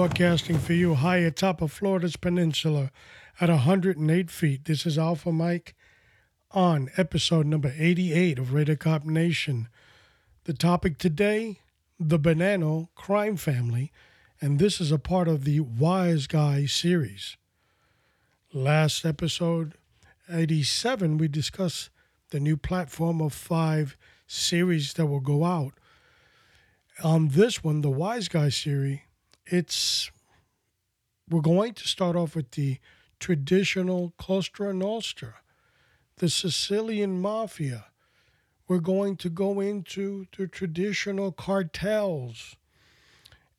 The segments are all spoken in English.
broadcasting for you high atop of Florida's peninsula at 108 feet. This is Alpha Mike on episode number 88 of Radar Cop Nation. The topic today the Bonanno crime family, and this is a part of the Wise Guy series. Last episode, 87, we discussed the new platform of five series that will go out. On this one, the Wise Guy series, it's we're going to start off with the traditional Cosa Nostra, the Sicilian Mafia, we're going to go into the traditional cartels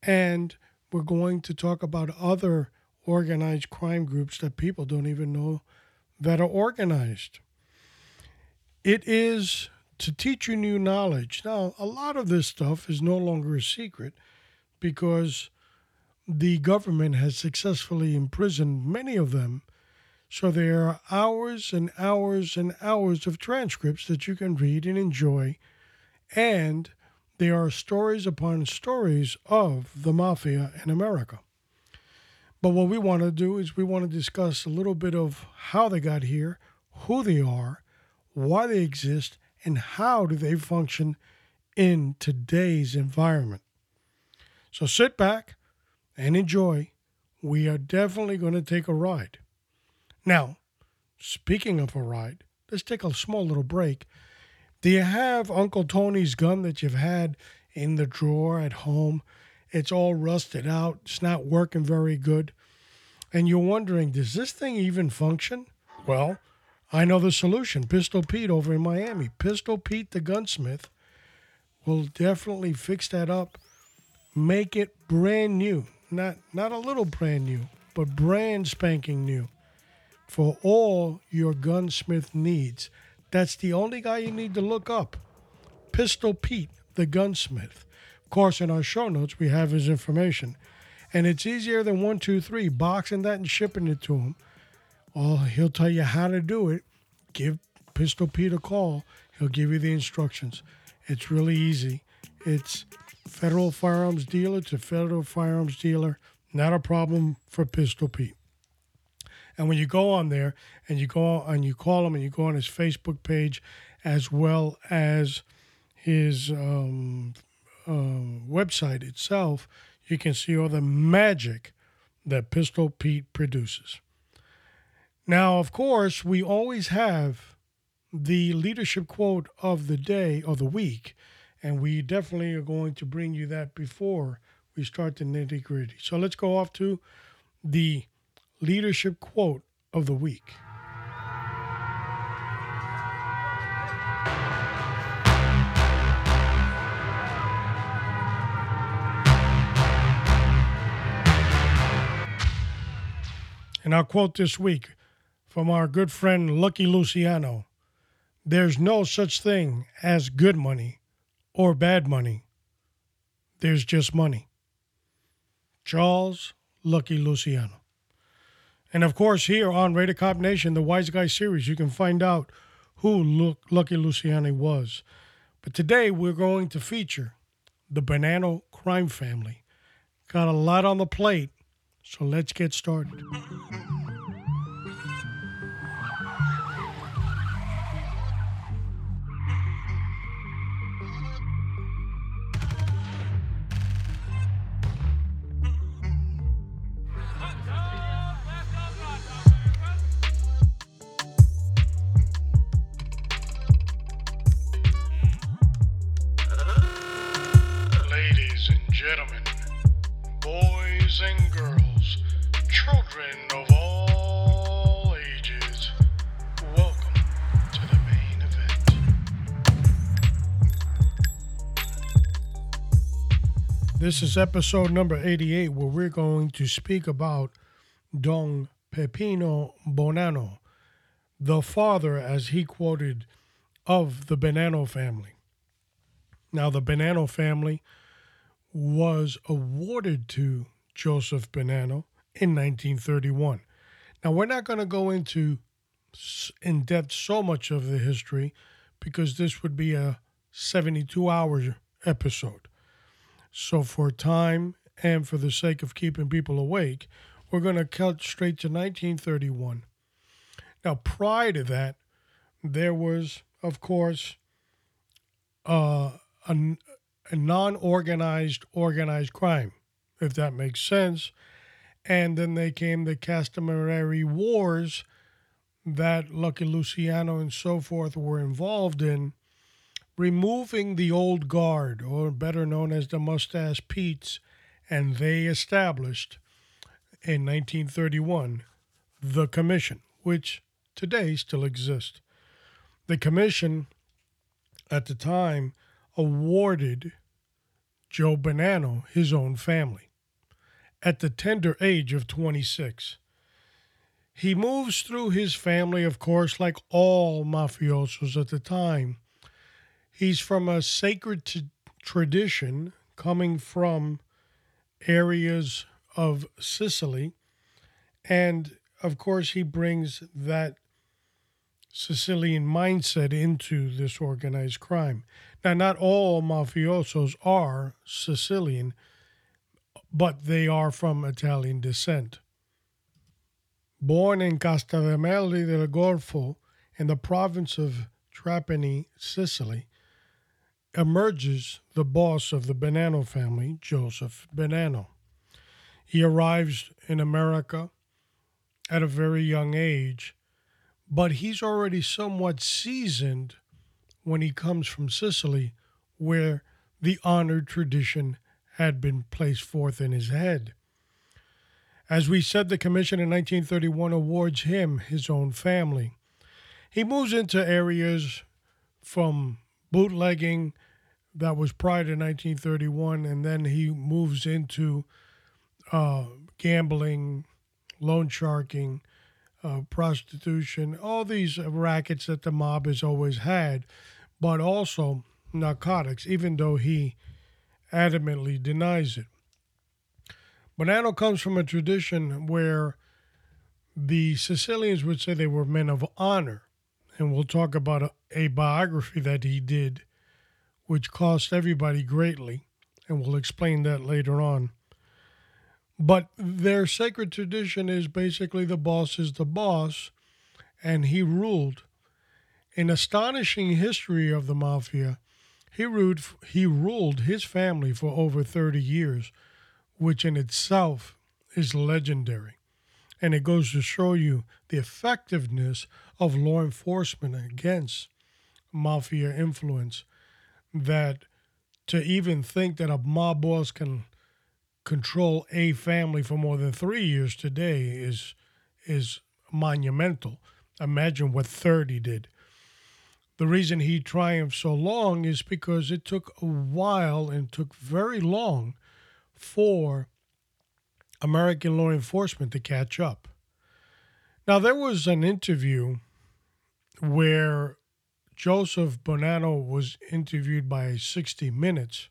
and we're going to talk about other organized crime groups that people don't even know that are organized. It is to teach you new knowledge. Now, a lot of this stuff is no longer a secret because the government has successfully imprisoned many of them so there are hours and hours and hours of transcripts that you can read and enjoy. And there are stories upon stories of the mafia in America. But what we want to do is we want to discuss a little bit of how they got here, who they are, why they exist, and how do they function in today's environment. So sit back and enjoy. We are definitely going to take a ride. Now, speaking of a ride, let's take a small little break. Do you have Uncle Tony's gun that you've had in the drawer at home? It's all rusted out, it's not working very good. And you're wondering, does this thing even function? Well, I know the solution. Pistol Pete over in Miami. Pistol Pete the gunsmith will definitely fix that up, make it brand new. Not not a little brand new, but brand spanking new for all your gunsmith needs. That's the only guy you need to look up Pistol Pete, the gunsmith. Of course, in our show notes, we have his information. And it's easier than one, two, three, boxing that and shipping it to him. Or he'll tell you how to do it. Give Pistol Pete a call. He'll give you the instructions. It's really easy. It's federal firearms dealer to federal firearms dealer. Not a problem for Pistol Pete. And when you go on there and you go and you call him and you go on his Facebook page as well as his um, uh, website itself, you can see all the magic that Pistol Pete produces. Now, of course, we always have the leadership quote of the day or the week, and we definitely are going to bring you that before we start the nitty gritty. So let's go off to the leadership quote of the week. And I'll quote this week from our good friend Lucky Luciano There's no such thing as good money or bad money, there's just money. Charles Lucky Luciano. And of course, here on Radar Cop Nation, the Wise Guy series, you can find out who Lucky Luciano was. But today we're going to feature the Bonanno crime family. Got a lot on the plate, so let's get started. This is episode number 88, where we're going to speak about Don Peppino Bonanno, the father, as he quoted, of the Bonanno family. Now, the Bonanno family was awarded to Joseph Bonanno in 1931. Now, we're not going to go into in depth so much of the history because this would be a 72 hour episode. So, for time and for the sake of keeping people awake, we're going to cut straight to 1931. Now, prior to that, there was, of course, uh, a, a non organized, organized crime, if that makes sense. And then they came the Castellammarese wars that Lucky Luciano and so forth were involved in, removing the old guard, or better known as the Mustache Pete's, and they established in 1931 the Commission, which today still exists. The Commission at the time awarded Joe Bonanno his own family at the tender age of 26. He moves through his family, of course, like all mafiosos at the time. He's from a sacred t- tradition coming from areas of Sicily. And of course, he brings that Sicilian mindset into this organized crime. Now, not all mafiosos are Sicilian, but they are from Italian descent. Born in Castellammare del Golfo in the province of Trapani, Sicily, emerges the boss of the Bonanno family, Joseph Bonanno. He arrives in America at a very young age but he's already somewhat seasoned when he comes from Sicily, where the honored tradition had been placed forth in his head. As we said, the commission in 1931 awards him his own family. He moves into areas from bootlegging that was prior to 1931, and then he moves into uh, gambling, loan sharking, uh, prostitution, all these rackets that the mob has always had, but also narcotics, even though he adamantly denies it. Bonanno comes from a tradition where the Sicilians would say they were men of honor. And we'll talk about a, a biography that he did, which cost everybody greatly. And we'll explain that later on. But their sacred tradition is basically the boss is the boss, and he ruled. An astonishing history of the mafia, he ruled, he ruled his family for over 30 years, which in itself is legendary. And it goes to show you the effectiveness of law enforcement against mafia influence. That to even think that a mob boss can control a family for more than three years today is is monumental. Imagine what 30 did. The reason he triumphed so long is because it took a while and took very long for American law enforcement to catch up. Now, there was an interview where Joseph Bonanno was interviewed by 60 Minutes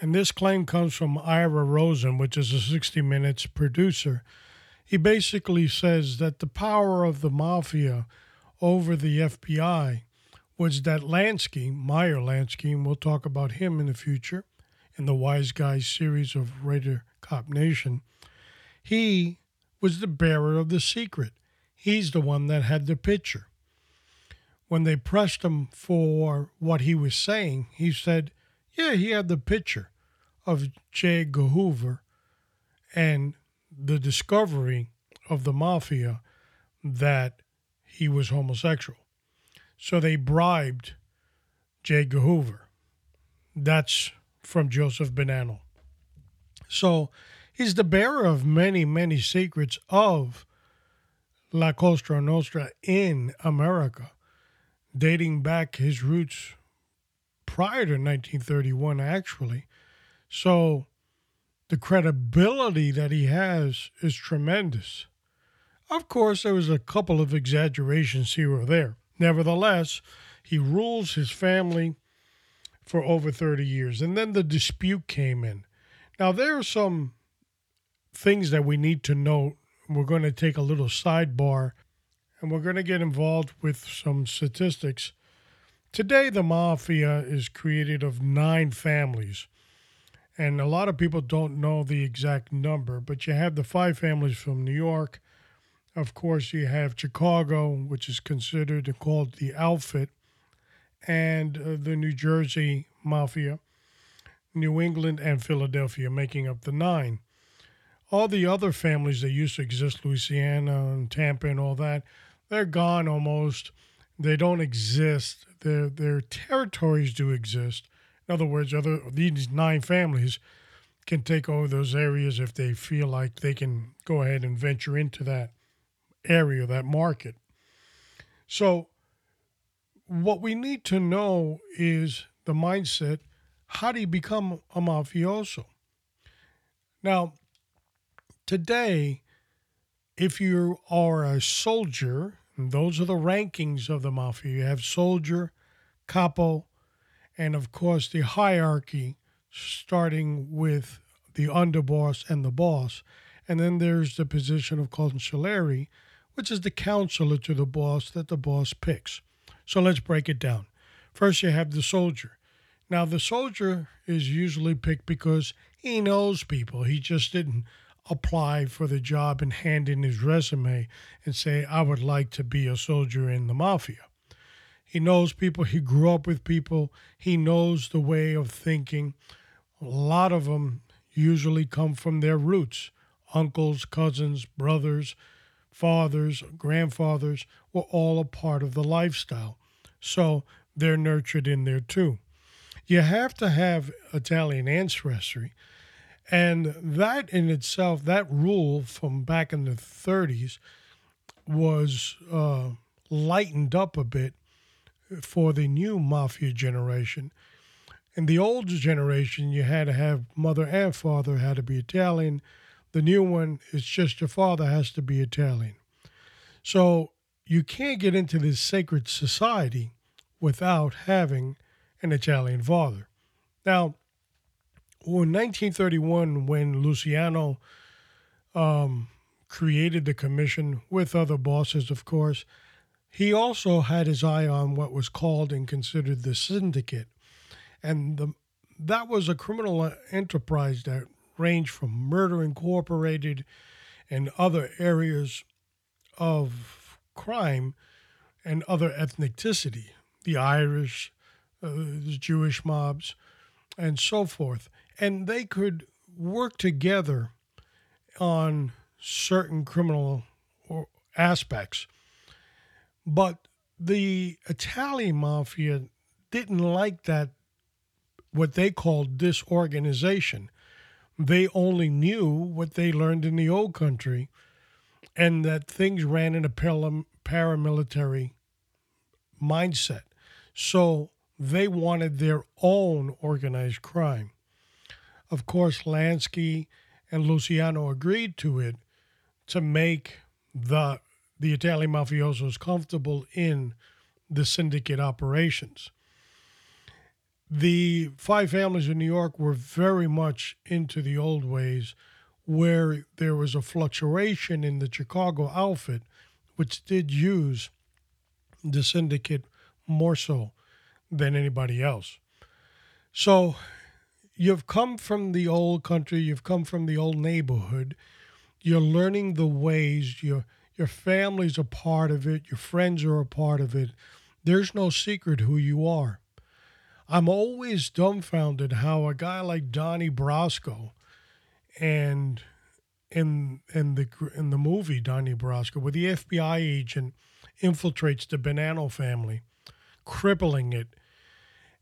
and this claim comes from Ira Rosen, which is a 60 Minutes producer. He basically says that the power of the mafia over the FBI was that Lansky, Meyer Lansky, and we'll talk about him in the future in the Wise Guys series of Raider Cop Nation. He was the bearer of the secret. He's the one that had the picture. When they pressed him for what he was saying, he said, yeah, he had the picture of J. Edgar Hoover and the discovery of the mafia that he was homosexual. So they bribed J. Edgar Hoover. That's from Joseph Bonanno. So he's the bearer of many, many secrets of La Cosa Nostra in America, dating back his roots prior to 1931, actually. So the credibility that he has is tremendous. Of course, there was a couple of exaggerations here or there. Nevertheless, he rules his family for over 30 years. And then the dispute came in. Now, there are some things that we need to note. We're going to take a little sidebar and we're going to get involved with some statistics. Today, the mafia is created of nine families And a lot of people don't know the exact number, but you have the five families from New York. Of course, you have Chicago, which is considered and called the outfit, and uh, the New Jersey Mafia, New England, and Philadelphia, making up the nine. All the other families that used to exist, Louisiana and Tampa and all that, they're gone almost. They don't exist. Their their territories do exist. In other words, other these nine families can take over those areas if they feel like they can go ahead and venture into that area, that market. So, what we need to know is the mindset how do you become a mafioso? Now, today, if you are a soldier, and those are the rankings of the mafia, you have soldier, capo, and of course the hierarchy starting with the underboss and the boss. And then there's the position of consigliere, which is the counselor to the boss that the boss picks. So let's break it down. First, you have the soldier. Now, the soldier is usually picked because he knows people. He just didn't apply for the job and hand in his resume and say, I would like to be a soldier in the mafia. He knows people. He grew up with people. He knows the way of thinking. A lot of them usually come from their roots. Uncles, cousins, brothers, fathers, grandfathers were all a part of the lifestyle. So they're nurtured in there too. You have to have Italian ancestry. And that in itself, that rule from back in the 30s was uh, lightened up a bit for the new mafia generation. In the old generation, you had to have mother and father had to be Italian. The new one it's just your father has to be Italian. So you can't get into this sacred society without having an Italian father. Now, in 1931, when Luciano um, created the commission with other bosses, of course, he also had his eye on what was called and considered the syndicate. And the, that was a criminal enterprise that ranged from Murder Incorporated and other areas of crime and other ethnicity, the Irish, uh, the Jewish mobs, and so forth. And they could work together on certain criminal aspects but the Italian mafia didn't like that, what they called disorganization. They only knew what they learned in the old country and that things ran in a paramilitary mindset. So they wanted their own organized crime. Of course, Lansky and Luciano agreed to it to make the the Italian mafiosos comfortable in the syndicate operations. The five families in New York were very much into the old ways, where there was a fluctuation in the Chicago outfit, which did use the syndicate more so than anybody else. So you've come from the old country, you've come from the old neighborhood, you're learning the ways, you're your family's a part of it, your friends are a part of it. There's no secret who you are. I'm always dumbfounded how a guy like Donnie Brasco and in in the in the movie Donnie Brasco, where the FBI agent infiltrates the Bonanno family, crippling it,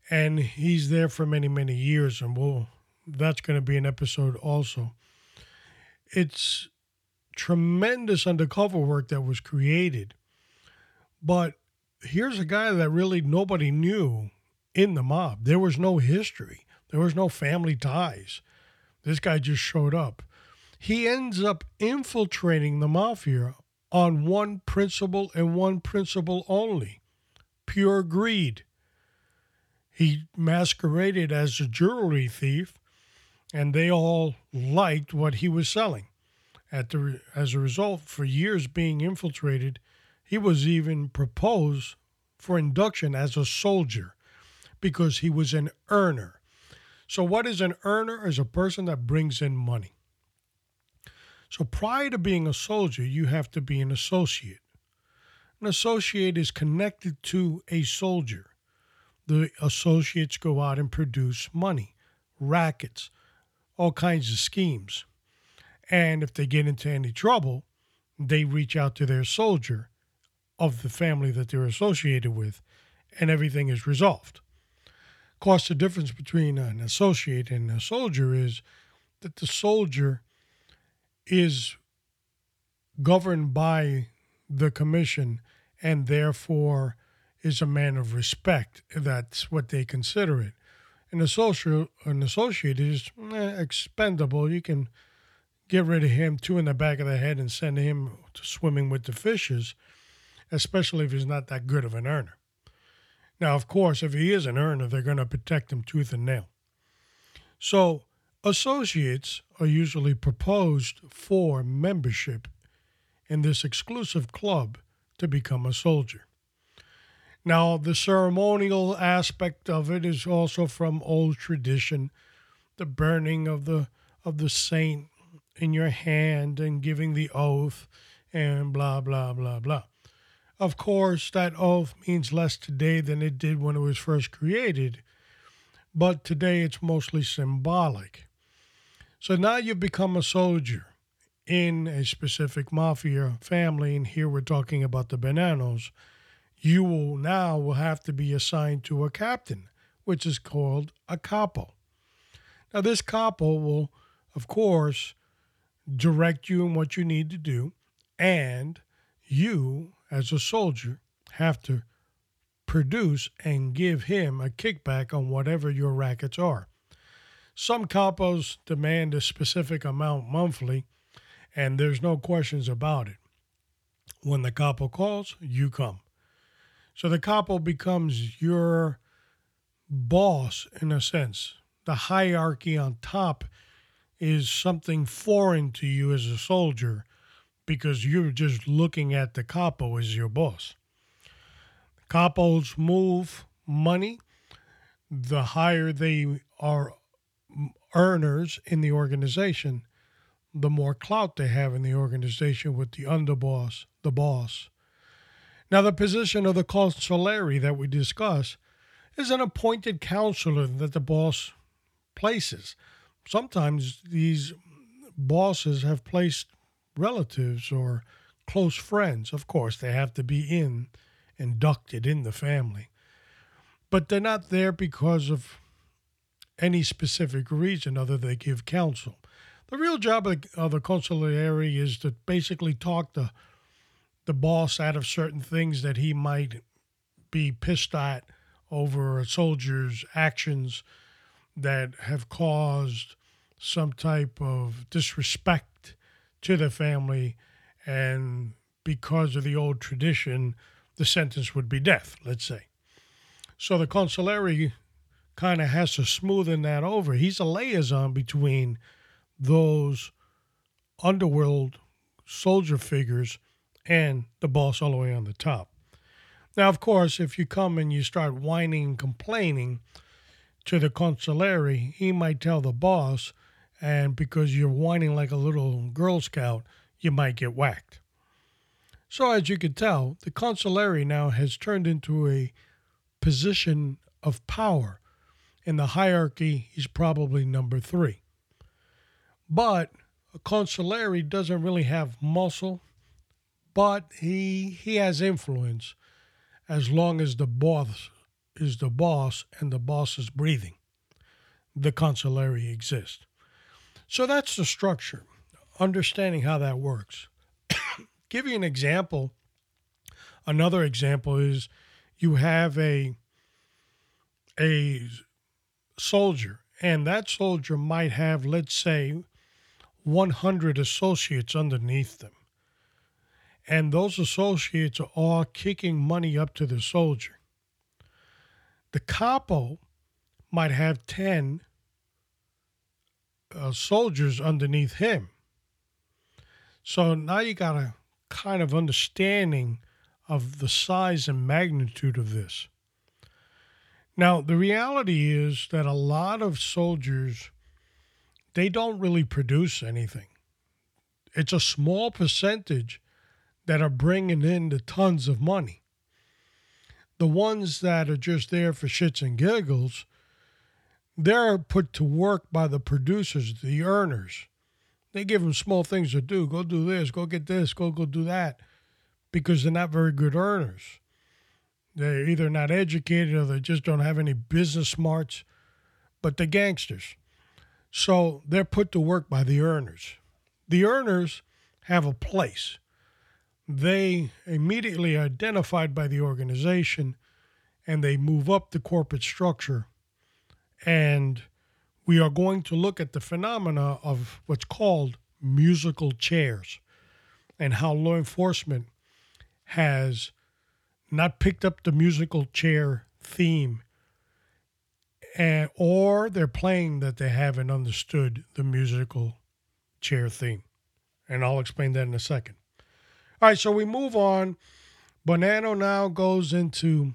and he's there for many many years, and we'll that's going to be an episode also. It's tremendous undercover work that was created. But here's a guy that really nobody knew in the mob. There was no history, there was no family ties. This guy just showed up. He ends up infiltrating the mafia on one principle and one principle only pure greed. He masqueraded as a jewelry thief, and they all liked what he was selling. At the, as a result, for years being infiltrated, he was even proposed for induction as a soldier because he was an earner. So, what is an earner? Is a person that brings in money. So, prior to being a soldier, you have to be an associate. An associate is connected to a soldier. The associates go out and produce money, rackets, all kinds of schemes. And if they get into any trouble, they reach out to their soldier of the family that they're associated with, and everything is resolved. Of course, the difference between an associate and a soldier is that the soldier is governed by the commission and therefore is a man of respect. That's what they consider it. An associate, an associate is eh, expendable. You can get rid of him, two in the back of the head, and send him to swimming with the fishes, especially if he's not that good of an earner. Now, of course, if he is an earner, they're going to protect him tooth and nail. So, associates are usually proposed for membership in this exclusive club to become a soldier. Now, the ceremonial aspect of it is also from old tradition, the burning of the of the saint in your hand and giving the oath and blah blah blah blah. Of course, that oath means less today than it did when it was first created, but today it's mostly symbolic. So now you've become a soldier in a specific mafia family, and here we're talking about the Bonannos. You will now will have to be assigned to a captain, which is called a capo. Now, this capo will, of course, direct you in what you need to do, and you as a soldier, have to produce and give him a kickback on whatever your rackets are. Some capos demand a specific amount monthly, and there's no questions about it. When the capo calls, you come. So the capo becomes your boss in a sense. The hierarchy on top is something foreign to you as a soldier because you're just looking at the capo as your boss. Capos move money. The higher they are earners in the organization, the more clout they have in the organization with the underboss, the boss. Now, the position of the consigliere that we discuss is an appointed counselor that the boss places. Sometimes these bosses have placed relatives or close friends. Of course, they have to be in inducted in the family. But they're not there because of any specific reason other than they give counsel. The real job of, the consigliere is to basically talk the the boss out of certain things that he might be pissed at over a soldier's actions that have caused some type of disrespect to the family, and because of the old tradition, the sentence would be death, let's say. So the consigliere kind of has to smoothen that over. He's a liaison between those underworld soldier figures and the boss all the way on the top. Now, of course, if you come and you start whining and complaining to the consigliere, he might tell the boss and because you're whining like a little Girl Scout, you might get whacked. So, as you can tell, the consigliere now has turned into a position of power. In the hierarchy, he's probably number three. But a consigliere doesn't really have muscle, but he he has influence as long as the boss is the boss and the boss is breathing. The consigliere exists. So that's the structure, understanding how that works. Give you an example. Another example is you have a a soldier, and that soldier might have, let's say, 100 associates underneath them. And those associates are all kicking money up to the soldier. The capo might have 10 uh, soldiers underneath him. So now you got a kind of understanding of the size and magnitude of this. Now, the reality is that a lot of soldiers they don't really produce anything. It's a small percentage that are bringing in the tons of money. The ones that are just there for shits and giggles, they're put to work by the producers, the earners. They give them small things to do. Go do this, go get this, go go do that, because they're not very good earners. They're either not educated or they just don't have any business smarts, but they're gangsters. So they're put to work by the earners. The earners have a place. They immediately identified by the organization and they move up the corporate structure. And we are going to look at the phenomena of what's called musical chairs and how law enforcement has not picked up the musical chair theme and or they're playing that they haven't understood the musical chair theme. And I'll explain that in a second. All right, so we move on. Bonanno now goes into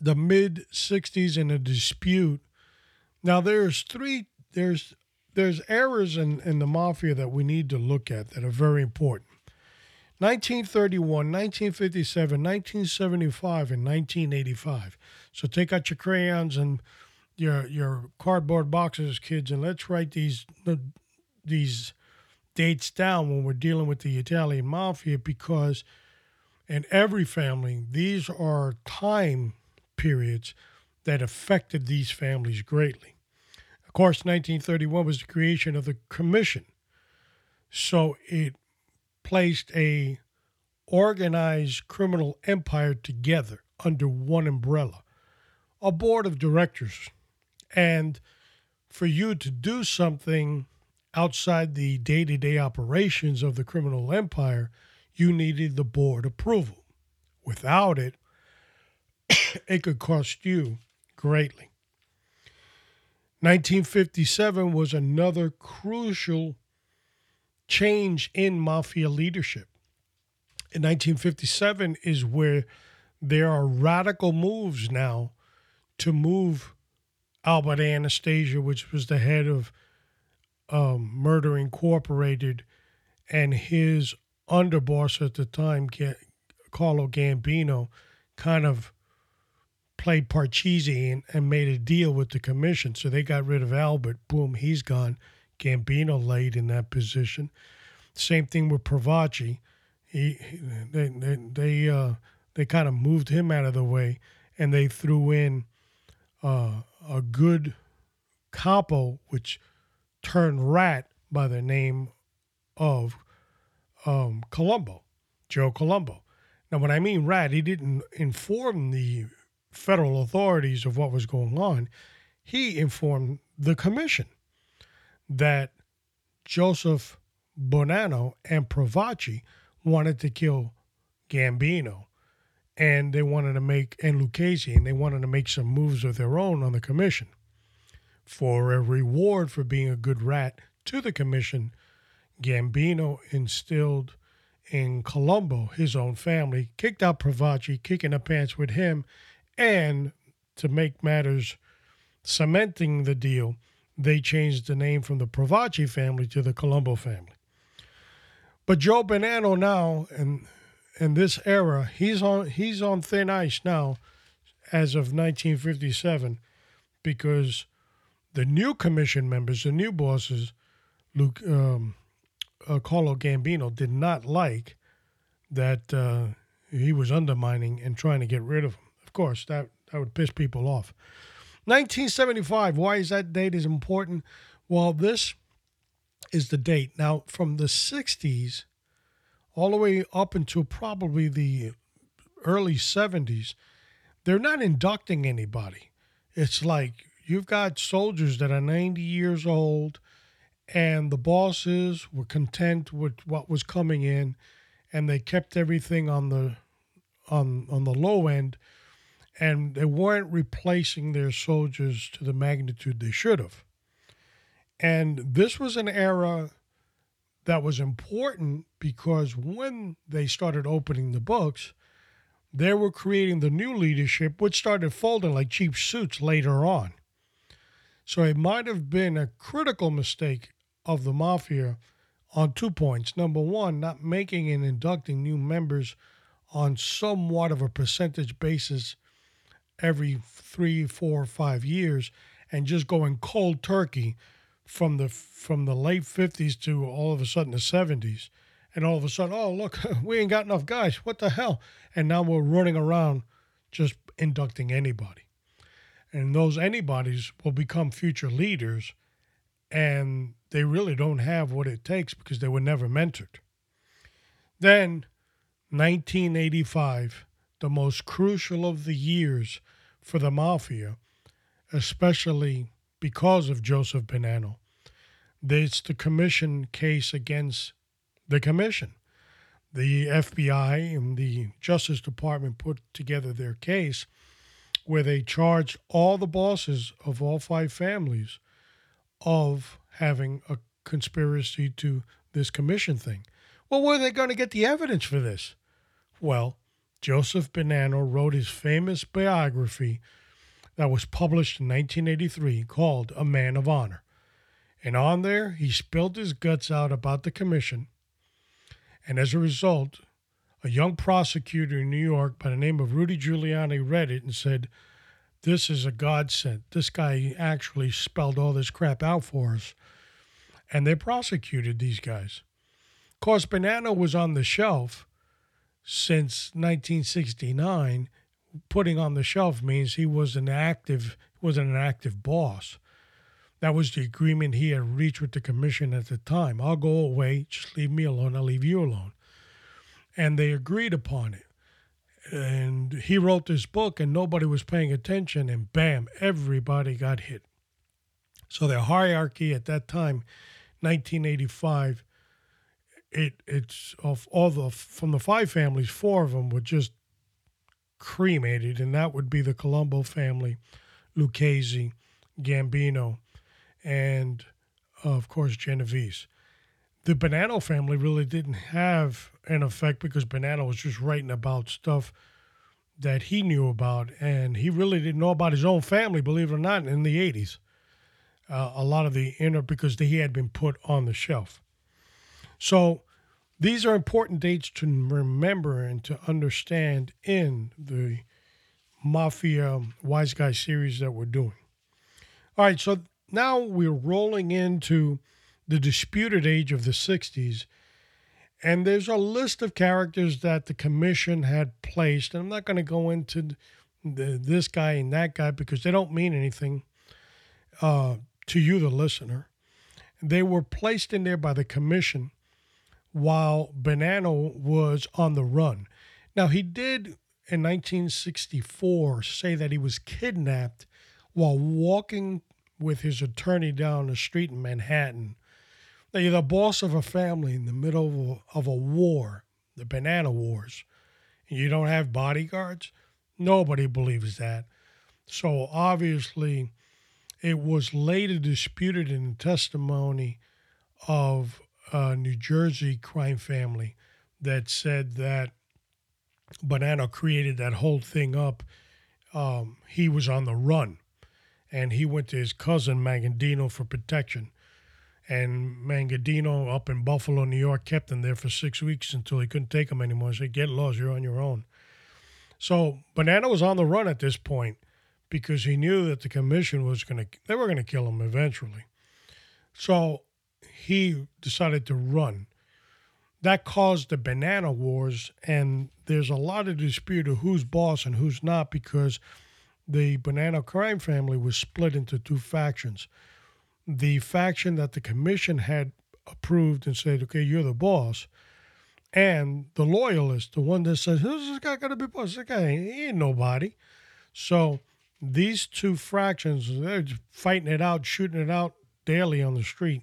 the mid 60s in a dispute. Now there's three there's there's errors in, in the mafia that we need to look at that are very important. 1931, 1957, 1975, and 1985. So take out your crayons and your your cardboard boxes, kids, and let's write these these dates down when we're dealing with the Italian mafia because in every family these are time periods that affected these families greatly. Of course, 1931 was the creation of the commission. So it placed a organized criminal empire together under one umbrella. A board of directors and for you to do something outside the day to day operations of the criminal empire, you needed the board approval. Without it, it could cost you greatly. 1957 was another crucial change in mafia leadership. In 1957 is where there are radical moves now to move Albert Anastasia, which was the head of um, Murder Incorporated, and his underboss at the time, Carlo Gambino, kind of played Parcheesi and, and made a deal with the commission. So they got rid of Albert. Boom, he's gone. Gambino laid in that position. Same thing with Profaci. He, they, they, they, uh, they kind of moved him out of the way, and they threw in uh, a good capo, which turned rat by the name of um, Colombo, Joe Colombo. Now, when I mean rat, he didn't inform the federal authorities of what was going on. He informed the commission that Joseph Bonanno and Profaci wanted to kill Gambino and they wanted to make and Lucchese, and they wanted to make some moves of their own on the commission. For a reward for being a good rat to the commission, Gambino instilled in Colombo his own family, kicked out Profaci, kicking the pants with him, and to make matters cementing the deal, they changed the name from the Profaci family to the Colombo family. But Joe Bonanno now, and in this era, he's on he's on thin ice now, as of 1957, because the new commission members, the new bosses, Luke um, uh, Carlo Gambino, did not like that uh, he was undermining and trying to get rid of him. Of course, that that would piss people off. 1975. Why is that date is important? Well, this is the date. Now, from the 60s all the way up until probably the early 70s, they're not inducting anybody. It's like you've got soldiers that are 90 years old and the bosses were content with what was coming in and they kept everything on the on on the low end and they weren't replacing their soldiers to the magnitude they should have. And this was an era that was important because when they started opening the books, they were creating the new leadership, which started folding like cheap suits later on. So it might have been a critical mistake of the mafia on two points. Number one, not making and inducting new members on somewhat of a percentage basis every three, four, five years, and just going cold turkey from the from the late 50s to all of a sudden the 70s and all of a sudden oh look we ain't got enough guys. What the hell? And now we're running around just inducting anybody and those anybody's will become future leaders and they really don't have what it takes because they were never mentored then 1985 the most crucial of the years for the mafia especially because of Joseph Bonanno. It's the commission case against the commission. The FBI and the Justice Department put together their case where they charged all the bosses of all five families of having a conspiracy to this commission thing. Well, where are they going to get the evidence for this? Well, Joseph Bonanno wrote his famous biography that was published in 1983 called A Man of Honor. And on there, he spilled his guts out about the commission. And as a result, a young prosecutor in New York by the name of Rudy Giuliani read it and said, This is a godsend. This guy actually spelled all this crap out for us. And they prosecuted these guys. Of course, Bonanno was on the shelf since 1969 putting on the shelf means he was an active wasn't an active boss. That was the agreement he had reached with the commission at the time. I'll go away, just leave me alone, I'll leave you alone. And they agreed upon it. And he wrote this book and nobody was paying attention and bam, everybody got hit. So the hierarchy at that time, 1985, it it's of all the from the five families, four of them were just cremated, and that would be the Colombo family, Lucchese, Gambino, and of course Genovese. The Bonanno family really didn't have an effect because Banana was just writing about stuff that he knew about, and he really didn't know about his own family, believe it or not, in the 80s. Uh, a lot of the inner because he had been put on the shelf. So these are important dates to remember and to understand in the Mafia Wise Guy series that we're doing. All right, so now we're rolling into the disputed age of the 60s. And there's a list of characters that the commission had placed. And I'm not going to go into the, this guy and that guy because they don't mean anything uh, to you, the listener. They were placed in there by the commission while Bonanno was on the run. Now, he did in 1964 say that he was kidnapped while walking with his attorney down the street in Manhattan. Now, you're the boss of a family in the middle of a, war, the Banana Wars, and you don't have bodyguards? Nobody believes that. So, obviously, it was later disputed in the testimony of a New Jersey crime family that said that Bonanno created that whole thing up. Um, he was on the run and he went to his cousin Magaddino for protection. And Magaddino up in Buffalo, New York, kept him there for six weeks until he couldn't take him anymore. He said, Get lost, you're on your own. So Banana was on the run at this point because he knew that the commission was going to, they were going to kill him eventually. So he decided to run. That caused the banana wars, and there's a lot of dispute of who's boss and who's not because the banana crime family was split into two factions. The faction that the commission had approved and said, okay, you're the boss, and the loyalist, the one that says, who's this guy going to be boss? This guy he ain't nobody. So these two fractions, they're fighting it out, shooting it out daily on the street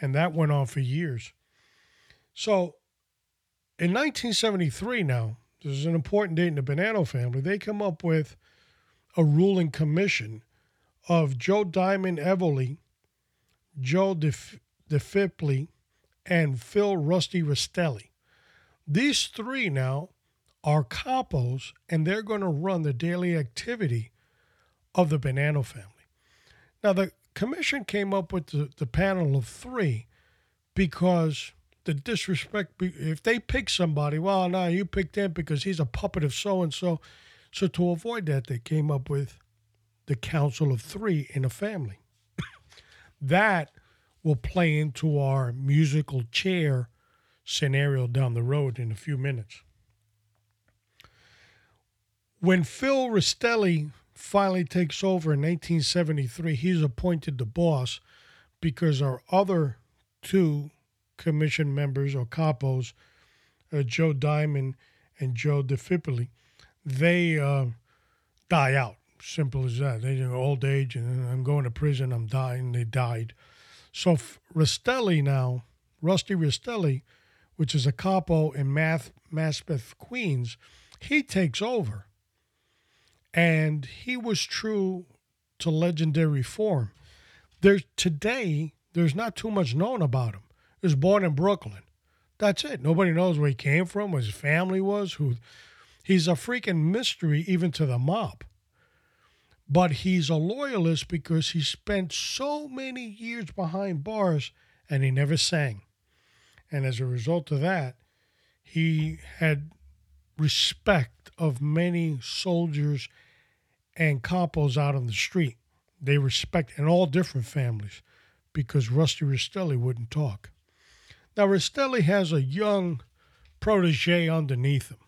and that went on for years. So in 1973, now, this is an important date in the Bonanno family, they come up with a ruling commission of Joe Diamond Evola, Joe DeFipli, and Phil Rusty Rastelli. These three now are capos, and they're going to run the daily activity of the Bonanno family. Now, the commission came up with the, the panel of three because the disrespect, if they pick somebody, well, no, you picked him because he's a puppet of so and so. So, to avoid that, they came up with the council of three in a family. That will play into our musical chair scenario down the road in a few minutes. When Phil Rastelli finally takes over in 1973, he's appointed the boss because our other two commission members or capos, uh, Joe Diamond and Joe DeFipoli, they uh, die out. Simple as that. They are old age and I'm going to prison. I'm dying. They died. So Rastelli now, Rusty Rastelli, which is a capo in Math, Maspeth, Queens, he takes over and he was true to legendary form. There's today there's not too much known about him. He was born in Brooklyn. That's it. Nobody knows where he came from, what his family was, who he's a freaking mystery even to the mob. But he's a loyalist because he spent so many years behind bars and he never sang. And as a result of that, he had respect of many soldiers and capos out on the street. They respect, and all different families, because Rusty Rastelli wouldn't talk. Now, Rastelli has a young protege underneath him,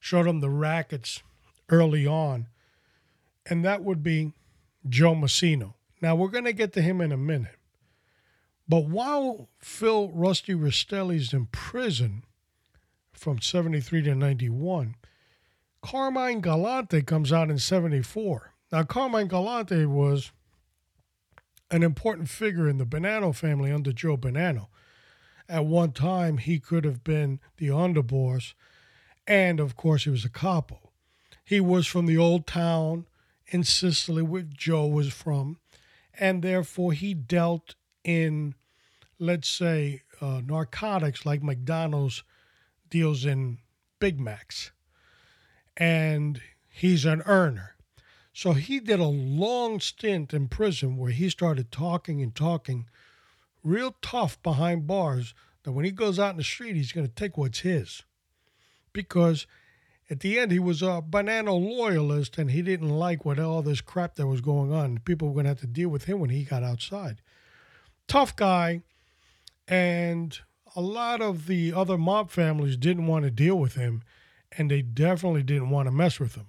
showed him the rackets early on, and that would be Joe Massino. Now, we're going to get to him in a minute. But while Phil Rusty Rastelli's in prison from 73 to 91, Carmine Galante comes out in 74. Now, Carmine Galante was an important figure in the Bonanno family under Joe Bonanno. At one time, he could have been the underboss, and of course, he was a capo. He was from the old town in Sicily where Joe was from, and therefore he dealt in, let's say, uh, narcotics like McDonald's deals in Big Macs and he's an earner. So he did a long stint in prison where he started talking and talking real tough behind bars that when he goes out in the street, he's going to take what's his. Because at the end, he was a Bonanno loyalist and he didn't like what all this crap that was going on. People were going to have to deal with him when he got outside. Tough guy. And a lot of the other mob families didn't want to deal with him and they definitely didn't want to mess with him.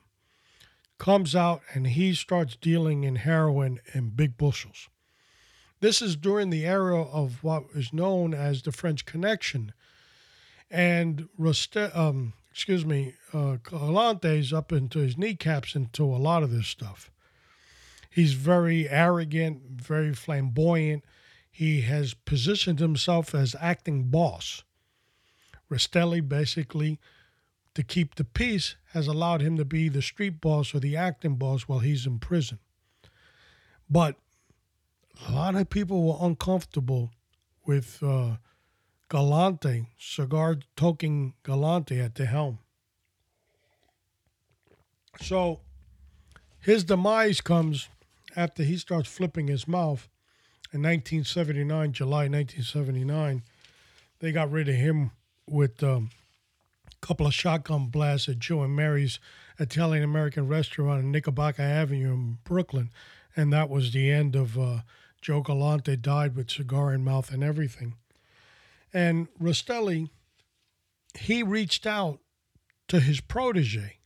Comes out and he starts dealing in heroin in big bushels. This is during the era of what is known as the French Connection, and Roste, um, excuse me, uh, up into his kneecaps into a lot of this stuff. He's very arrogant, very flamboyant. He has positioned himself as acting boss. Rastelli basically to keep the peace has allowed him to be the street boss or the acting boss while he's in prison. But a lot of people were uncomfortable with uh, Galante, cigar toking Galante at the helm. So his demise comes after he starts flipping his mouth in 1979, July 1979. They got rid of him with um, couple of shotgun blasts at Joe and Mary's Italian American restaurant in Knickerbocker Avenue in Brooklyn. And that was the end of uh, Joe Galante died with cigar in mouth and everything. And Rastelli, he reached out to his protege,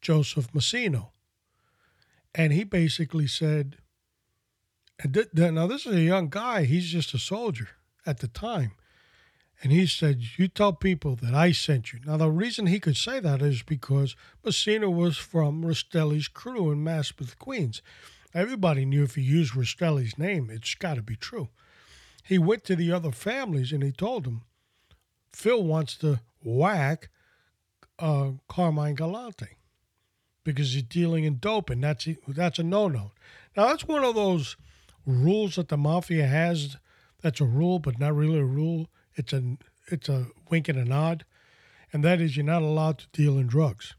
Joseph Massino. And he basically said, and th- th- now this is a young guy, he's just a soldier at the time. And he said, You tell people that I sent you. Now, the reason he could say that is because Massino was from Rastelli's crew in Maspeth, Queens. Everybody knew if he used Rastelli's name, it's got to be true. He went to the other families and he told them, Phil wants to whack uh, Carmine Galante because he's dealing in dope, and that's, that's a no no. Now, that's one of those rules that the mafia has that's a rule, but not really a rule it's a it's a wink and a nod. and that is you're not allowed to deal in drugs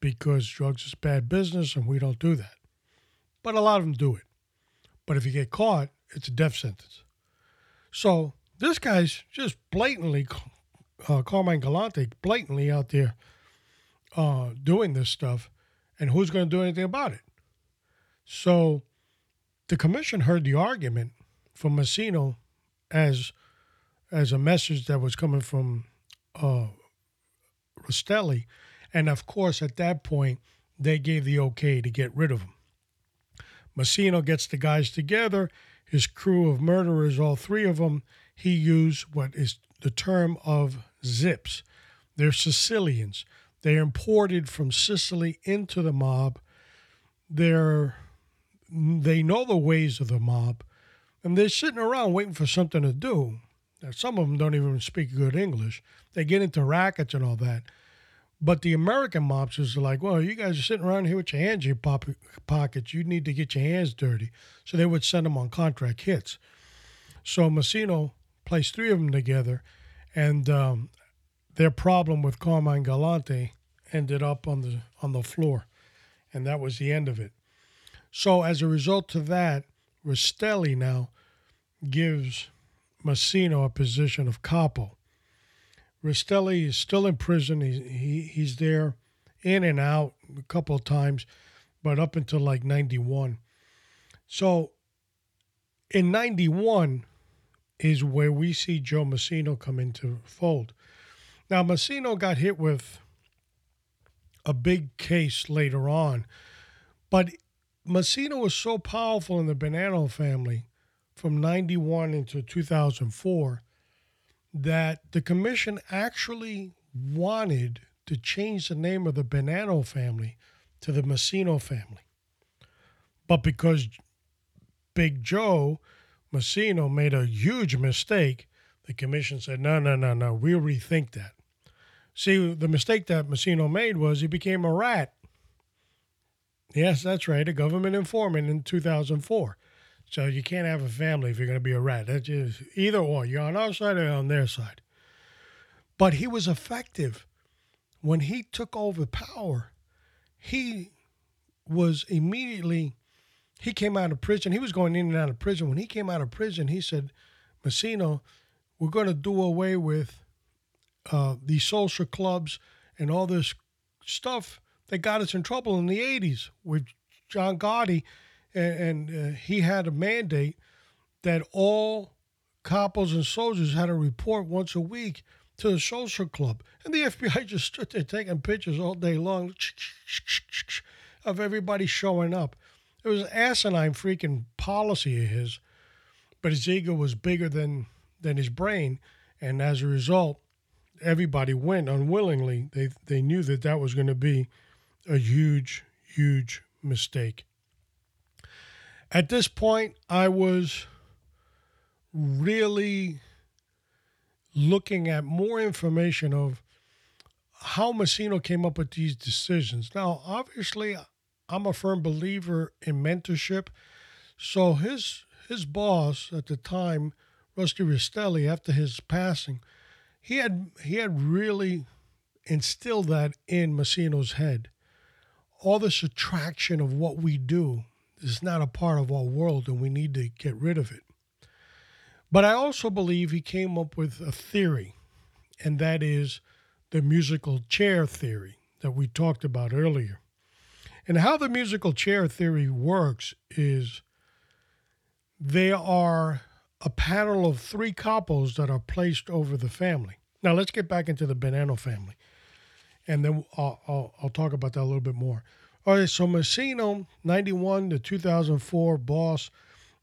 because drugs is bad business and we don't do that. But a lot of them do it. But if you get caught, it's a death sentence. So this guy's just blatantly, uh, Carmine Galante, blatantly out there uh, doing this stuff, and who's going to do anything about it? So the commission heard the argument from Massino as as a message that was coming from uh, Rastelli, and of course at that point they gave the okay to get rid of him. Massino gets the guys together, his crew of murderers, all three of them. He used what is the term of zips. They're Sicilians. They're imported from Sicily into the mob. They're they know the ways of the mob, and they're sitting around waiting for something to do. Now, some of them don't even speak good English. They get into rackets and all that. But the American mobsters are like, well, you guys are sitting around here with your hands in your pop- pockets. You need to get your hands dirty. So they would send them on contract hits. So Massino placed three of them together, and um, their problem with Carmine Galante ended up on the on the floor, and that was the end of it. So as a result of that, Rastelli now gives Massino a position of capo. Rastelli is still in prison. He, he he's there in and out a couple of times, but up until like 91. So in 91 is where we see Joe Massino come into fold. Now Massino got hit with a big case later on, but Massino was so powerful in the Bonanno family from 91 into 2004 that the commission actually wanted to change the name of the Bonanno family to the Massino family. But because Big Joe Massino made a huge mistake, the commission said, no, no, no, no, we'll rethink that. See, the mistake that Massino made was he became a rat. Yes, that's right, a government informant in 2004. So you can't have a family if you're going to be a rat. That's just either or. You're on our side or on their side. But he was effective. When he took over power, he was immediately, he came out of prison. He was going in and out of prison. When he came out of prison, he said, Massino, we're going to do away with uh, these social clubs and all this stuff that got us in trouble in the 80s with John Gotti and, and uh, he had a mandate that all capos and soldiers had to report once a week to the social club. And the FBI just stood there taking pictures all day long of everybody showing up. It was an asinine freaking policy of his, but his ego was bigger than, than his brain. And as a result, everybody went unwillingly. They, they knew that that was going to be a huge, huge mistake. At this point, I was really looking at more information of how Massino came up with these decisions. Now, obviously, I'm a firm believer in mentorship. So his his boss at the time, Rusty Rastelli, after his passing, he had he had really instilled that in Massino's head. All this attraction of what we do, is not a part of our world and we need to get rid of it. But I also believe he came up with a theory, and that is the musical chair theory that we talked about earlier. And how the musical chair theory works is there are a panel of three capos that are placed over the family. Now, let's get back into the Bonanno family, and then I'll, I'll, I'll talk about that a little bit more. All right, so Massino, 91 to 2004 boss,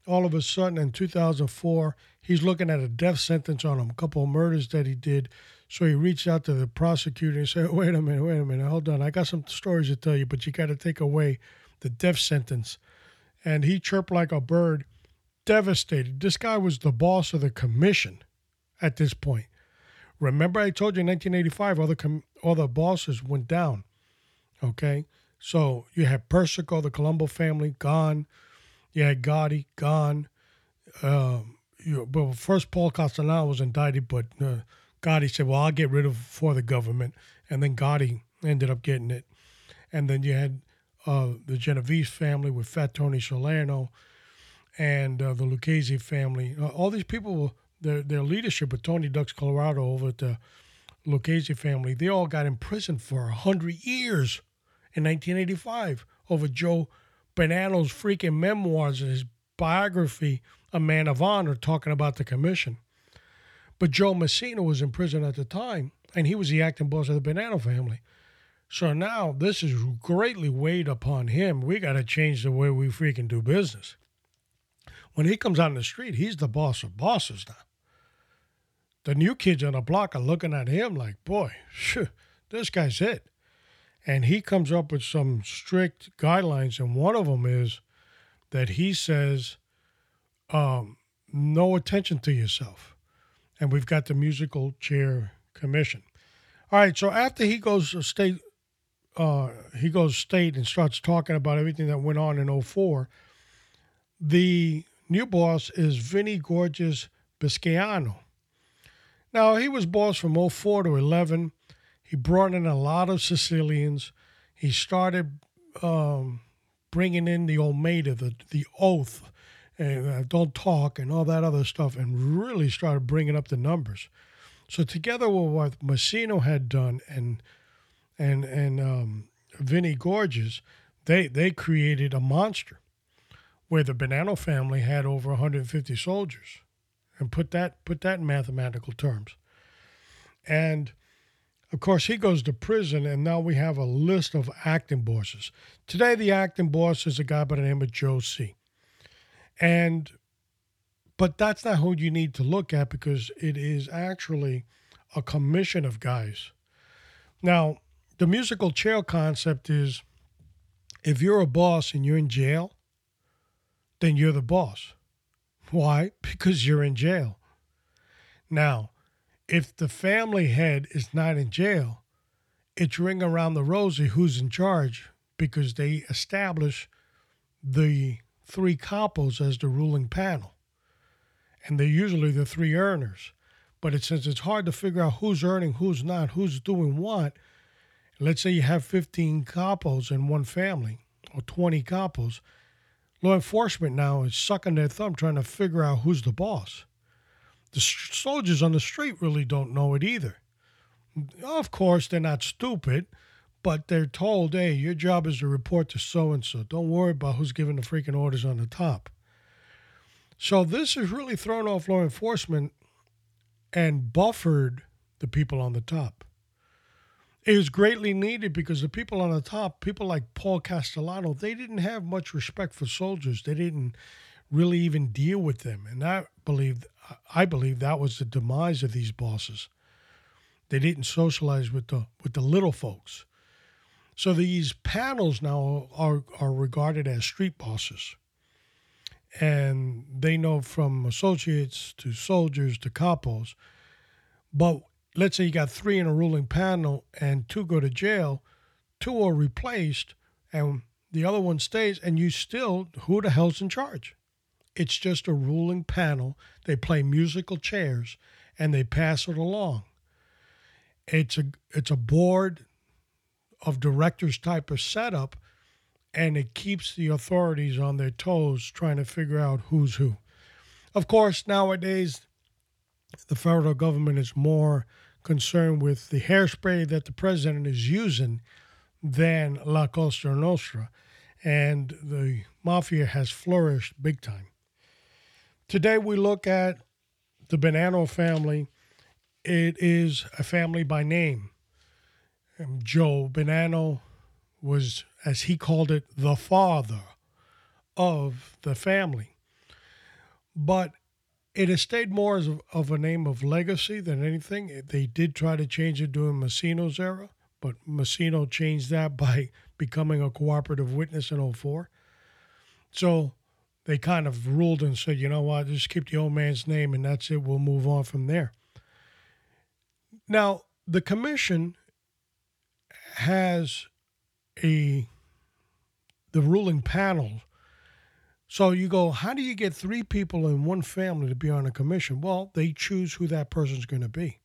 all of a sudden in 2004, he's looking at a death sentence on him, a couple of murders that he did. So he reached out to the prosecutor and said, Wait a minute, wait a minute, hold on. I got some stories to tell you, but you got to take away the death sentence. And he chirped like a bird, devastated. This guy was the boss of the commission at this point. Remember, I told you in 1985, all the, com- all the bosses went down. Okay. So you had Persico, the Colombo family, gone. You had Gotti, gone. Um, you, but first Paul Castellano was indicted, but uh, Gotti said, "Well, I'll get rid of for the government," and then Gotti ended up getting it. And then you had uh, the Genovese family with Fat Tony Salerno, and uh, the Lucchese family. Uh, all these people, their their leadership with Tony Ducks Corallo over at the Lucchese family, they all got imprisoned for hundred years in 1985 over Joe Bonanno's freaking memoirs and his biography, A Man of Honor, talking about the commission. But Joe Massino was in prison at the time, and he was the acting boss of the Bonanno family. So now this is greatly weighed upon him. We got to change the way we freaking do business. When he comes out in the street, he's the boss of bosses now. The new kids on the block are looking at him like, boy, shoo, this guy's it. And he comes up with some strict guidelines, and one of them is that he says, um, no attention to yourself. And we've got the musical chair commission. All right, so after he goes state, uh, he goes state and starts talking about everything that went on in 04. The new boss is Vinnie Gorgeous Basciano. Now, he was boss from 04 to 11. He brought in a lot of Sicilians. He started um, bringing in the omertà, the, the oath, and uh, don't talk, and all that other stuff, and really started bringing up the numbers. So together with what Massino had done and and and um, Vinny Gorgeous, they they created a monster where the Bonanno family had over 150 soldiers, and put that put that in mathematical terms. And of course, he goes to prison, and now we have a list of acting bosses. Today, the acting boss is a guy by the name of Joe C. And, but that's not who you need to look at because it is actually a commission of guys. Now, the musical chair concept is if you're a boss and you're in jail, then you're the boss. Why? Because you're in jail. Now, if the family head is not in jail, it's ring around the rosy who's in charge because they establish the three capos as the ruling panel. And they're usually the three earners. But it, since it's hard to figure out who's earning, who's not, who's doing what, let's say you have 15 capos in one family or 20 capos, law enforcement now is sucking their thumb trying to figure out who's the boss. The soldiers on the street really don't know it either. Of course, they're not stupid, but they're told, hey, your job is to report to so and so. Don't worry about who's giving the freaking orders on the top. So this has really thrown off law enforcement and buffered the people on the top. It was greatly needed because the people on the top, people like Paul Castellano, they didn't have much respect for soldiers. They didn't really even deal with them. And I believe I believe that was the demise of these bosses. They didn't socialize with the with the little folks. So these panels now are, are regarded as street bosses. And they know from associates to soldiers to capos. But let's say you got three in a ruling panel and two go to jail, two are replaced, and the other one stays, and you still, who the hell's in charge? It's just a ruling panel. They play musical chairs and they pass it along. It's a it's a board of directors type of setup and it keeps the authorities on their toes trying to figure out who's who. Of course, nowadays the federal government is more concerned with the hairspray that the president is using than La Cosa Nostra. And the mafia has flourished big time. Today we look at the Bonanno family. It is a family by name. Um, Joe Bonanno was, as he called it, the father of the family. But it has stayed more as of a name of legacy than anything. They did try to change it during Massino's era, but Massino changed that by becoming a cooperative witness in 04. So they kind of ruled and said, you know what, just keep the old man's name and that's it. We'll move on from there. Now, the commission has a the ruling panel. So you go, how do you get three people in one family to be on a commission? Well, they choose who that person's going to be.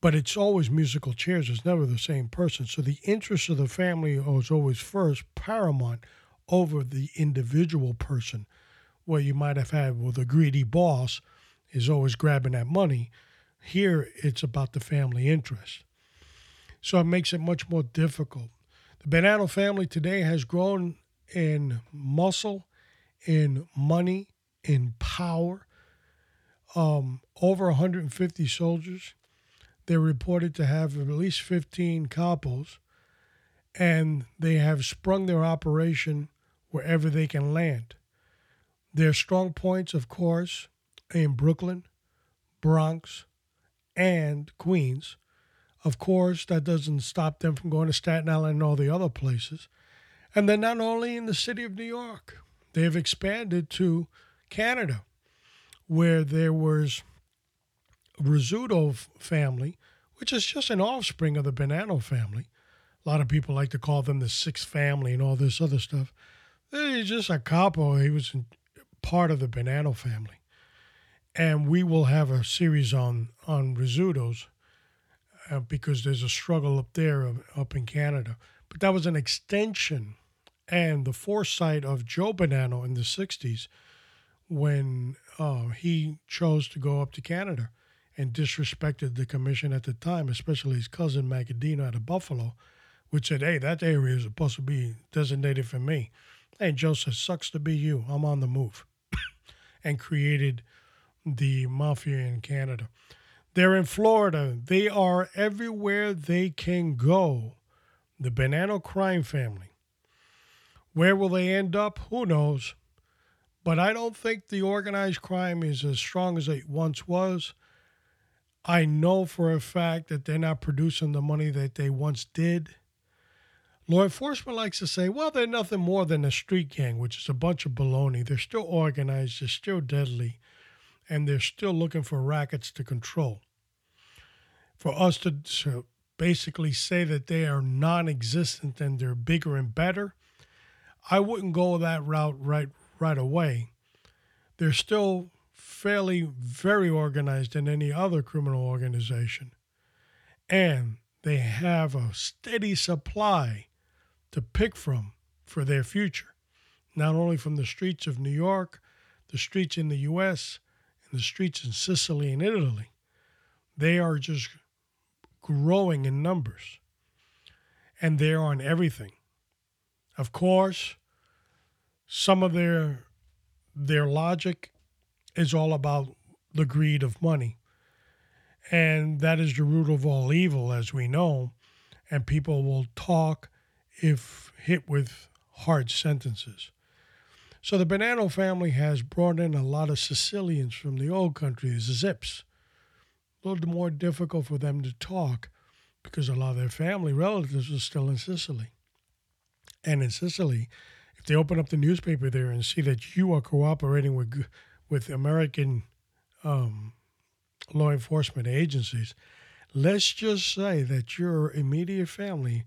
but it's always musical chairs. It's never the same person. So the interest of the family is always first paramount over the individual person. What you might have had with a greedy boss is always grabbing that money. Here, it's about the family interest. So it makes it much more difficult. The Bonanno family today has grown in muscle, in money, in power. Um, over 150 soldiers. They're reported to have at least 15 capos, and they have sprung their operation wherever they can land. Their strong points, of course, in Brooklyn, Bronx, and Queens. Of course, that doesn't stop them from going to Staten Island and all the other places. And they're not only in the city of New York, they have expanded to Canada, where there was Rizzuto family, which is just an offspring of the Bonanno family. A lot of people like to call them the sixth family and all this other stuff. He's just a capo. He was part of the Bonanno family. And we will have a series on, on Rizzutos uh, because there's a struggle up there, up in Canada. But that was an extension and the foresight of Joe Bonanno in the 60s when uh, he chose to go up to Canada and disrespected the commission at the time, especially his cousin Magaddino out of Buffalo, which said, hey, that area is supposed to be designated for me. And Joe said, sucks to be you. I'm on the move. and created the mafia in Canada. They're in Florida. They are everywhere they can go. The Bonanno crime family. Where will they end up? Who knows? But I don't think the organized crime is as strong as it once was. I know for a fact that they're not producing the money that they once did. Law enforcement likes to say, well, they're nothing more than a street gang, which is a bunch of baloney. They're still organized, they're still deadly, and they're still looking for rackets to control. For us to, to basically say that they are non existent and they're bigger and better, I wouldn't go that route right right away. They're still fairly very organized than any other criminal organization. And they have a steady supply to pick from for their future, not only from the streets of New York, the streets in the US, and the streets in Sicily and Italy. They are just growing in numbers. And they're on everything. Of course, some of their their logic is all about the greed of money. And that is the root of all evil, as we know. And people will talk if hit with hard sentences. So the Bonanno family has brought in a lot of Sicilians from the old country, the Zips. A little more difficult for them to talk because a lot of their family relatives are still in Sicily. And in Sicily, if they open up the newspaper there and see that you are cooperating with with American um, law enforcement agencies, let's just say that your immediate family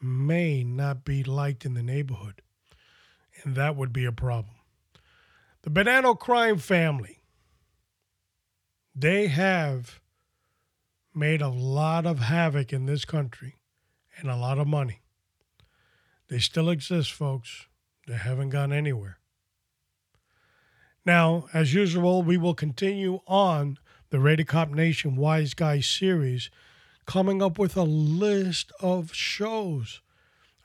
may not be liked in the neighborhood, and that would be a problem. The Bonanno crime family, they have made a lot of havoc in this country and a lot of money. They still exist, folks. They haven't gone anywhere. Now, as usual, we will continue on the Rated Cop Nation Wise Guy series, coming up with a list of shows.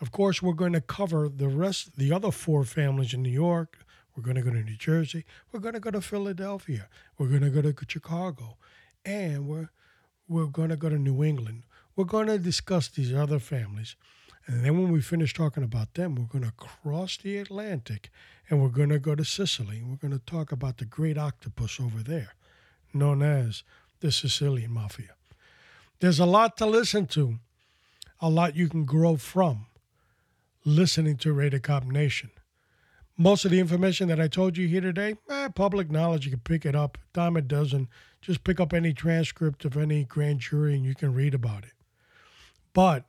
Of course, we're going to cover the rest, the other four families in New York. We're going to go to New Jersey. We're going to go to Philadelphia. We're going to go to Chicago, and we're we're going to go to New England. We're going to discuss these other families. And then when we finish talking about them, we're going to cross the Atlantic and we're going to go to Sicily. And we're going to talk about the great octopus over there, known as the Sicilian Mafia. There's a lot to listen to, a lot you can grow from listening to Rated Cop Nation. Most of the information that I told you here today, eh, public knowledge, you can pick it up, dime a dozen. Just pick up any transcript of any grand jury and you can read about it. But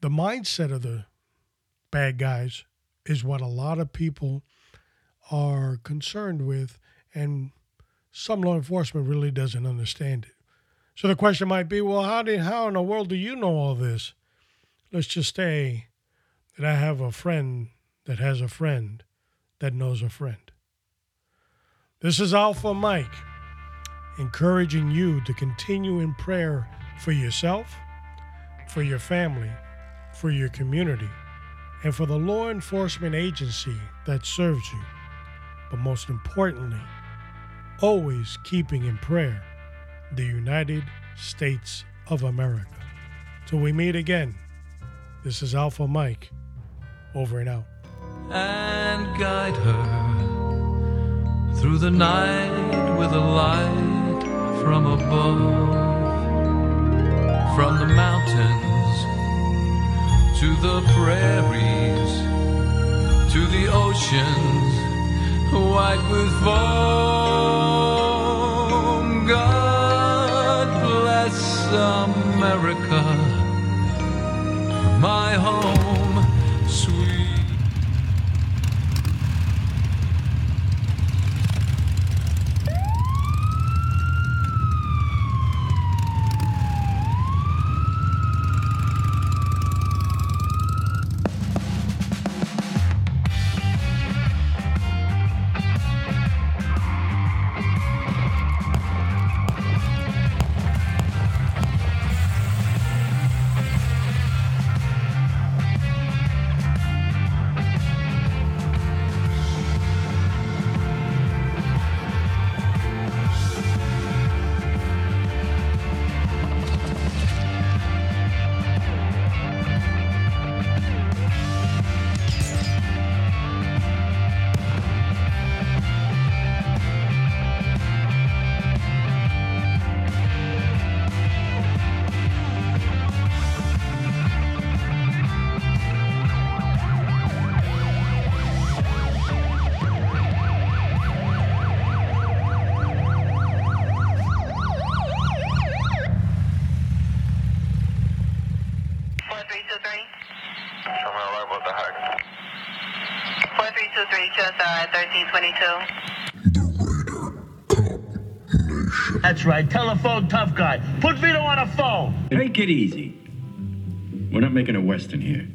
the mindset of the bad guys is what a lot of people are concerned with, and some law enforcement really doesn't understand it. So the question might be, well, how did how in the world do you know all this? Let's just say that I have a friend that has a friend that knows a friend. This is Alpha Mike, encouraging you to continue in prayer for yourself, for your family, for your community, and for the law enforcement agency that serves you. But most importantly, always keeping in prayer the United States of America. Till we meet again, this is Alpha Mike, over and out. And guide her through the night with a light from above, from the mountains to the prairies to the oceans white with foam. America, my home, right. Telephone tough guy. Put Vito on a phone. Take it easy. We're not making a Western here.